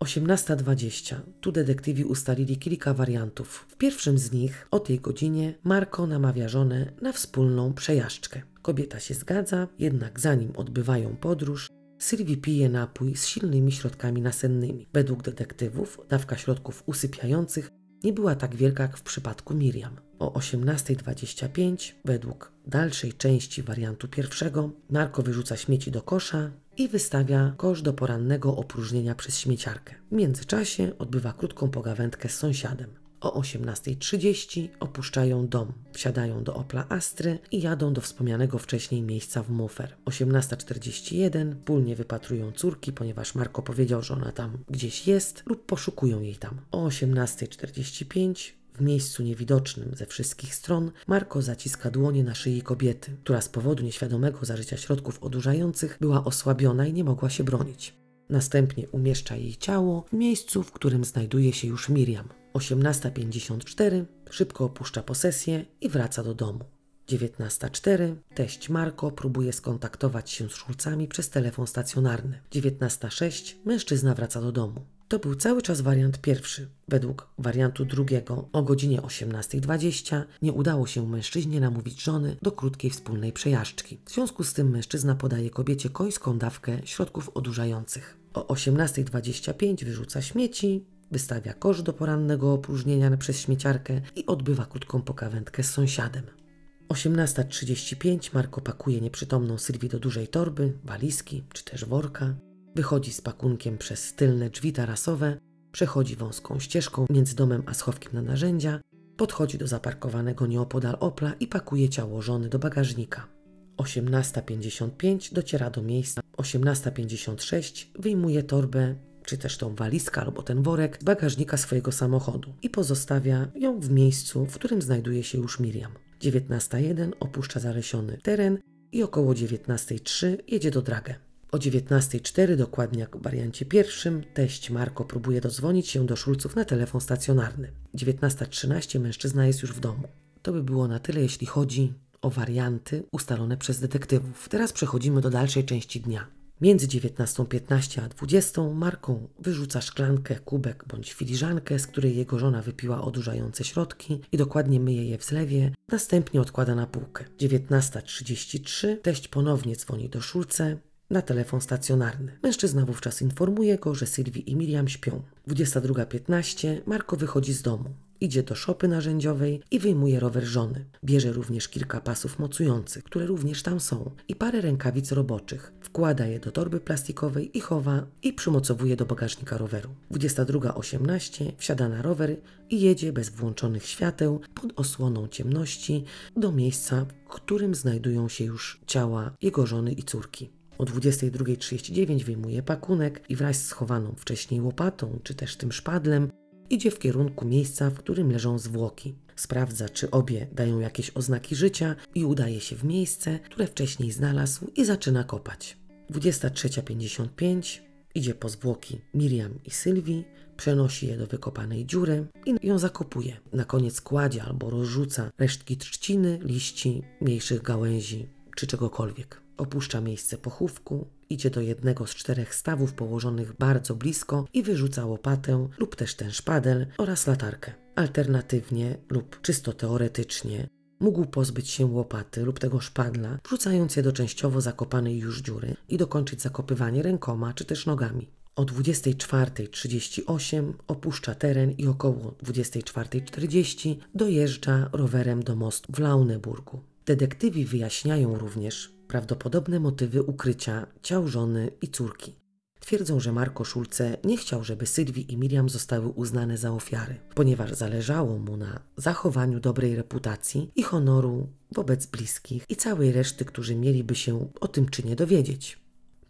A: 18.20. Tu detektywi ustalili kilka wariantów. W pierwszym z nich o tej godzinie Marko namawia żonę na wspólną przejażdżkę. Kobieta się zgadza, jednak zanim odbywają podróż, Sylwii pije napój z silnymi środkami nasennymi. Według detektywów dawka środków usypiających nie była tak wielka jak w przypadku Miriam. O 18.25, według dalszej części wariantu pierwszego, Marko wyrzuca śmieci do kosza, i wystawia kosz do porannego opróżnienia przez śmieciarkę. W międzyczasie odbywa krótką pogawędkę z sąsiadem. O 18.30 opuszczają dom, wsiadają do Opla Astry i jadą do wspomnianego wcześniej miejsca w Mufer. 18.41 wspólnie wypatrują córki, ponieważ Marko powiedział, że ona tam gdzieś jest lub poszukują jej tam. O 18.45 w miejscu niewidocznym ze wszystkich stron Marko zaciska dłonie na szyi kobiety, która z powodu nieświadomego zażycia środków odurzających była osłabiona i nie mogła się bronić. Następnie umieszcza jej ciało w miejscu, w którym znajduje się już Miriam. 18.54 szybko opuszcza posesję i wraca do domu. 19.04 teść Marko próbuje skontaktować się z Szulcami przez telefon stacjonarny. 19.06 mężczyzna wraca do domu. To był cały czas wariant pierwszy. Według wariantu drugiego o godzinie 18.20 nie udało się mężczyźnie namówić żony do krótkiej wspólnej przejażdżki. W związku z tym mężczyzna podaje kobiecie końską dawkę środków odurzających. O 18.25 wyrzuca śmieci, wystawia kosz do porannego opróżnienia przez śmieciarkę i odbywa krótką pokawędkę z sąsiadem. 18.35 Marko pakuje nieprzytomną Sylwii do dużej torby, walizki czy też worka. Wychodzi z pakunkiem przez tylne drzwi tarasowe, przechodzi wąską ścieżką między domem a schowkiem na narzędzia, podchodzi do zaparkowanego nieopodal Opla i pakuje ciało żony do bagażnika. 18.55 dociera do miejsca. 18.56 wyjmuje torbę, czy też tą walizkę albo ten worek z bagażnika swojego samochodu i pozostawia ją w miejscu, w którym znajduje się już Miriam. 19.01 opuszcza zalesiony teren i około 19.03 jedzie do Dragę. O 19.04, dokładnie jak w wariancie pierwszym, teść Marko próbuje dozwonić się do Szulców na telefon stacjonarny. 19.13 mężczyzna jest już w domu. To by było na tyle, jeśli chodzi o warianty ustalone przez detektywów. Teraz przechodzimy do dalszej części dnia. Między 19.15 a 20 Marką wyrzuca szklankę, kubek bądź filiżankę, z której jego żona wypiła odurzające środki i dokładnie myje je w zlewie, następnie odkłada na półkę. 19.33 teść ponownie dzwoni do Szulce na telefon stacjonarny. Mężczyzna wówczas informuje go, że Sylwii i Miriam śpią. 22.15 Marko wychodzi z domu. Idzie do szopy narzędziowej i wyjmuje rower żony. Bierze również kilka pasów mocujących, które również tam są, i parę rękawic roboczych. Wkłada je do torby plastikowej i chowa i przymocowuje do bagażnika roweru. 22.18 wsiada na rower i jedzie bez włączonych świateł pod osłoną ciemności do miejsca, w którym znajdują się już ciała jego żony i córki. O 22.39 wyjmuje pakunek i wraz z schowaną wcześniej łopatą czy też tym szpadlem idzie w kierunku miejsca, w którym leżą zwłoki. Sprawdza, czy obie dają jakieś oznaki życia i udaje się w miejsce, które wcześniej znalazł i zaczyna kopać. 23.55 idzie po zwłoki Miriam i Sylwii, przenosi je do wykopanej dziury i ją zakopuje. Na koniec kładzie albo rozrzuca resztki trzciny, liści, mniejszych gałęzi czy czegokolwiek. Opuszcza miejsce pochówku, idzie do jednego z czterech stawów położonych bardzo blisko i wyrzuca łopatę lub też ten szpadel oraz latarkę. Alternatywnie lub czysto teoretycznie mógł pozbyć się łopaty lub tego szpadla, wrzucając je do częściowo zakopanej już dziury i dokończyć zakopywanie rękoma czy też nogami. O 24.38 opuszcza teren i około 24.40 dojeżdża rowerem do mostu w Launeburgu. Detektywi wyjaśniają również, prawdopodobne motywy ukrycia ciał żony i córki. Twierdzą, że Marko Szulce nie chciał, żeby Sylwii i Miriam zostały uznane za ofiary, ponieważ zależało mu na zachowaniu dobrej reputacji i honoru wobec bliskich i całej reszty, którzy mieliby się o tym czynie dowiedzieć.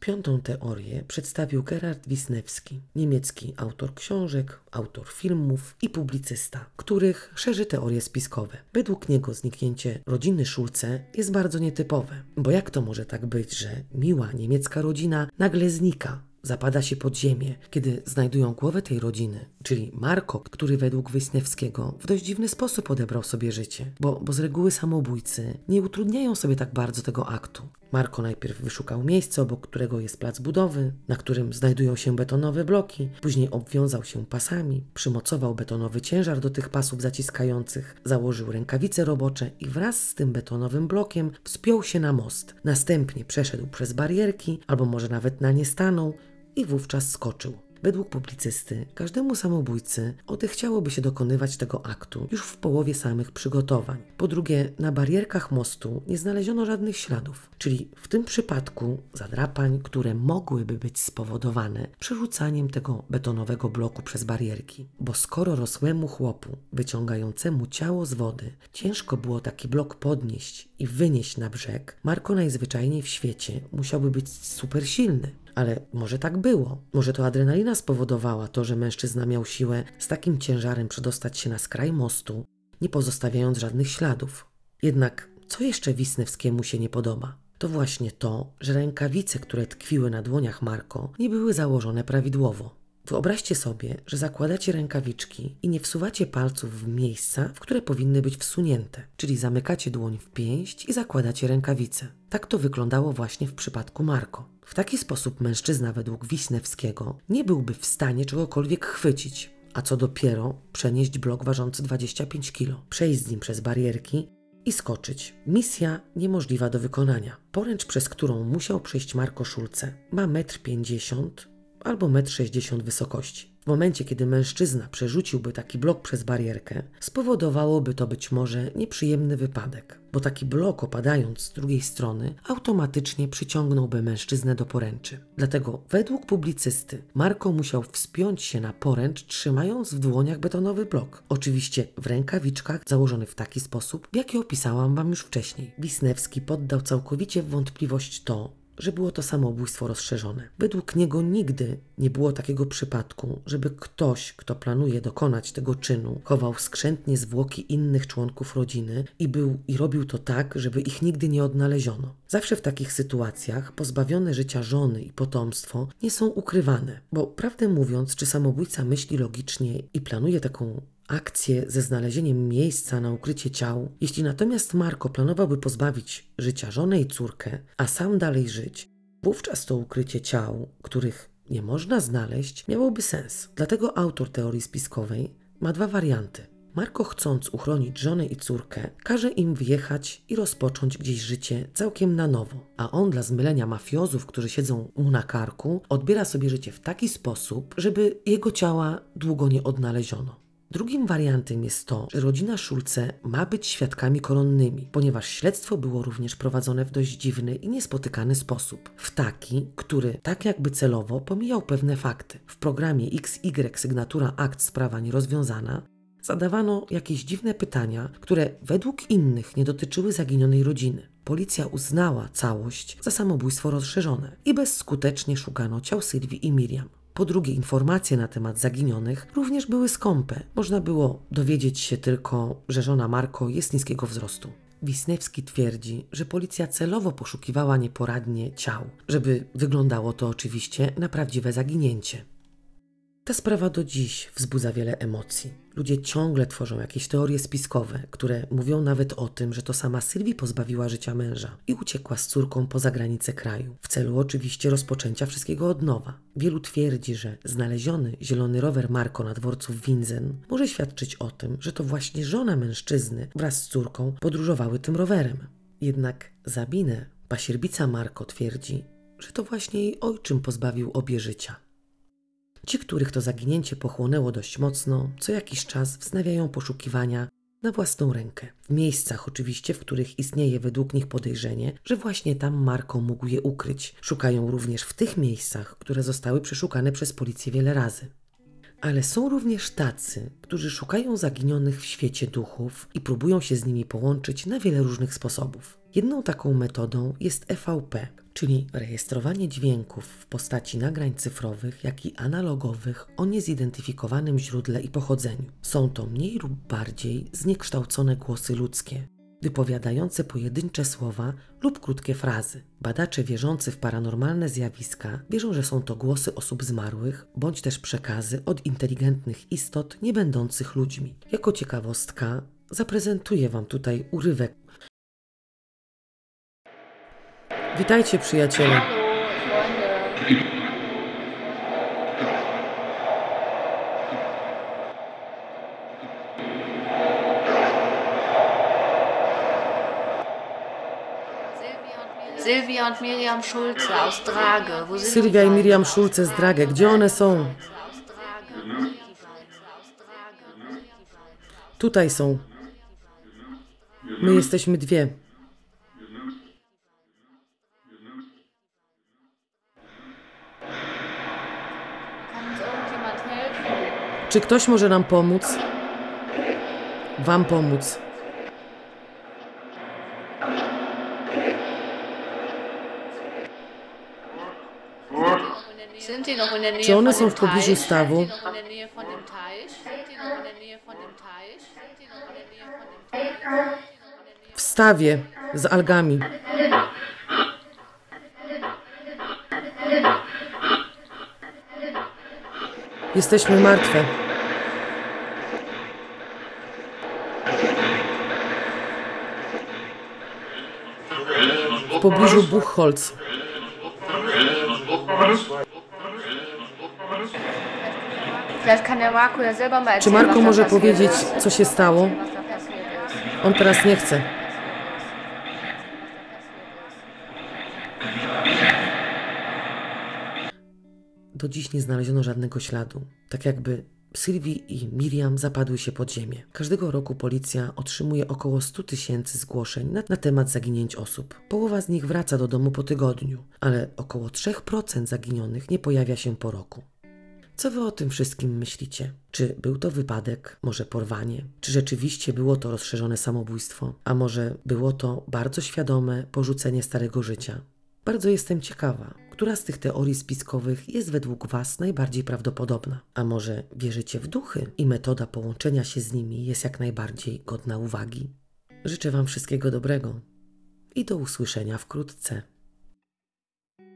A: Piątą teorię przedstawił Gerard Wisniewski, niemiecki autor książek, autor filmów i publicysta, których szerzy teorie spiskowe. Według niego zniknięcie rodziny Szulce jest bardzo nietypowe, bo jak to może tak być, że miła niemiecka rodzina nagle znika, zapada się pod ziemię, kiedy znajdują głowę tej rodziny, czyli Marko, który według Wysniewskiego w dość dziwny sposób odebrał sobie życie, bo, bo z reguły samobójcy nie utrudniają sobie tak bardzo tego aktu. Marko najpierw wyszukał miejsce, obok którego jest plac budowy, na którym znajdują się betonowe bloki, później obwiązał się pasami, przymocował betonowy ciężar do tych pasów zaciskających, założył rękawice robocze i wraz z tym betonowym blokiem wspiął się na most. Następnie przeszedł przez barierki, albo może nawet na nie stanął, i wówczas skoczył. Według publicysty, każdemu samobójcy odechciałoby się dokonywać tego aktu już w połowie samych przygotowań. Po drugie, na barierkach mostu nie znaleziono żadnych śladów, czyli w tym przypadku zadrapań, które mogłyby być spowodowane przerzucaniem tego betonowego bloku przez barierki. Bo skoro rosłemu chłopu wyciągającemu ciało z wody ciężko było taki blok podnieść i wynieść na brzeg, Marko najzwyczajniej w świecie musiałby być super silny. Ale może tak było. Może to adrenalina spowodowała to, że mężczyzna miał siłę z takim ciężarem przedostać się na skraj mostu, nie pozostawiając żadnych śladów. Jednak co jeszcze Wisnewskiemu się nie podoba? To właśnie to, że rękawice, które tkwiły na dłoniach Marko, nie były założone prawidłowo. Wyobraźcie sobie, że zakładacie rękawiczki i nie wsuwacie palców w miejsca, w które powinny być wsunięte, czyli zamykacie dłoń w pięść i zakładacie rękawice. Tak to wyglądało właśnie w przypadku Marko. W taki sposób mężczyzna według Wisnewskiego nie byłby w stanie czegokolwiek chwycić, a co dopiero przenieść blok ważący 25 kg, przejść z nim przez barierki i skoczyć. Misja niemożliwa do wykonania. Poręcz, przez którą musiał przejść Marko Szulce, ma 1,50 m albo 1,60 m wysokości. W momencie, kiedy mężczyzna przerzuciłby taki blok przez barierkę, spowodowałoby to być może nieprzyjemny wypadek, bo taki blok opadając z drugiej strony automatycznie przyciągnąłby mężczyznę do poręczy. Dlatego według publicysty Marko musiał wspiąć się na poręcz, trzymając w dłoniach betonowy blok. Oczywiście w rękawiczkach założony w taki sposób, jaki opisałam Wam już wcześniej. Wisnewski poddał całkowicie w wątpliwość to, że było to samobójstwo rozszerzone. Według niego nigdy nie było takiego przypadku, żeby ktoś, kto planuje dokonać tego czynu, chował skrzętnie zwłoki innych członków rodziny i był i robił to tak, żeby ich nigdy nie odnaleziono. Zawsze w takich sytuacjach pozbawione życia żony i potomstwo nie są ukrywane, bo prawdę mówiąc, czy samobójca myśli logicznie i planuje taką akcję ze znalezieniem miejsca na ukrycie ciał, jeśli natomiast Marko planowałby pozbawić życia żonę i córkę, a sam dalej żyć, wówczas to ukrycie ciał, których nie można znaleźć, miałoby sens. Dlatego autor teorii spiskowej ma dwa warianty. Marko, chcąc uchronić żonę i córkę, każe im wyjechać i rozpocząć gdzieś życie całkiem na nowo, a on dla zmylenia mafiozów, którzy siedzą mu na karku, odbiera sobie życie w taki sposób, żeby jego ciała długo nie odnaleziono. Drugim wariantem jest to, że rodzina Szulce ma być świadkami koronnymi, ponieważ śledztwo było również prowadzone w dość dziwny i niespotykany sposób. W taki, który tak jakby celowo pomijał pewne fakty. W programie XY sygnatura akt sprawa nierozwiązana zadawano jakieś dziwne pytania, które według innych nie dotyczyły zaginionej rodziny. Policja uznała całość za samobójstwo rozszerzone i bezskutecznie szukano ciał Sylwii i Miriam. Po drugie, informacje na temat zaginionych również były skąpe. Można było dowiedzieć się tylko, że żona Marko jest niskiego wzrostu. Wisniewski twierdzi, że policja celowo poszukiwała nieporadnie ciał, żeby wyglądało to oczywiście na prawdziwe zaginięcie. Ta sprawa do dziś wzbudza wiele emocji. Ludzie ciągle tworzą jakieś teorie spiskowe, które mówią nawet o tym, że to sama Sylwii pozbawiła życia męża i uciekła z córką poza granice kraju, w celu oczywiście rozpoczęcia wszystkiego od nowa. Wielu twierdzi, że znaleziony zielony rower Marko na dworcu Winzen może świadczyć o tym, że to właśnie żona mężczyzny wraz z córką podróżowały tym rowerem. Jednak Zabinę, pasierbica Marko twierdzi, że to właśnie jej ojczym pozbawił obie życia. Ci, których to zaginięcie pochłonęło dość mocno, co jakiś czas wznawiają poszukiwania na własną rękę. W miejscach oczywiście, w których istnieje według nich podejrzenie, że właśnie tam Marko mógł je ukryć. Szukają również w tych miejscach, które zostały przeszukane przez policję wiele razy. Ale są również tacy, którzy szukają zaginionych w świecie duchów i próbują się z nimi połączyć na wiele różnych sposobów. Jedną taką metodą jest EVP, czyli rejestrowanie dźwięków w postaci nagrań cyfrowych, jak i analogowych o niezidentyfikowanym źródle i pochodzeniu. Są to mniej lub bardziej zniekształcone głosy ludzkie, wypowiadające pojedyncze słowa lub krótkie frazy. Badacze wierzący w paranormalne zjawiska wierzą, że są to głosy osób zmarłych, bądź też przekazy od inteligentnych istot nie będących ludźmi. Jako ciekawostka zaprezentuję Wam tutaj urywek Witajcie przyjaciele.
B: Und Miriam Schulze aus Drage.
A: Sylwia i? Miriam Schulze z Drage, gdzie one są? Tutaj są. My jesteśmy dwie. Czy ktoś może nam pomóc? Wam pomóc. Czy one są w pobliżu stawu?
B: Sind die noch in
A: Jesteśmy martwe. W pobliżu Buchholz. Czy Marko może powiedzieć, co się stało? On teraz nie chce. Do dziś nie znaleziono żadnego śladu. Tak jakby Sylwii i Miriam zapadły się pod ziemię. Każdego roku policja otrzymuje około 100 tysięcy zgłoszeń na, na temat zaginięć osób. Połowa z nich wraca do domu po tygodniu, ale około 3% zaginionych nie pojawia się po roku. Co wy o tym wszystkim myślicie? Czy był to wypadek, może porwanie? Czy rzeczywiście było to rozszerzone samobójstwo? A może było to bardzo świadome porzucenie starego życia? Bardzo jestem ciekawa, która z tych teorii spiskowych jest według Was najbardziej prawdopodobna? A może wierzycie w duchy i metoda połączenia się z nimi jest jak najbardziej godna uwagi? Życzę Wam wszystkiego dobrego i do usłyszenia wkrótce.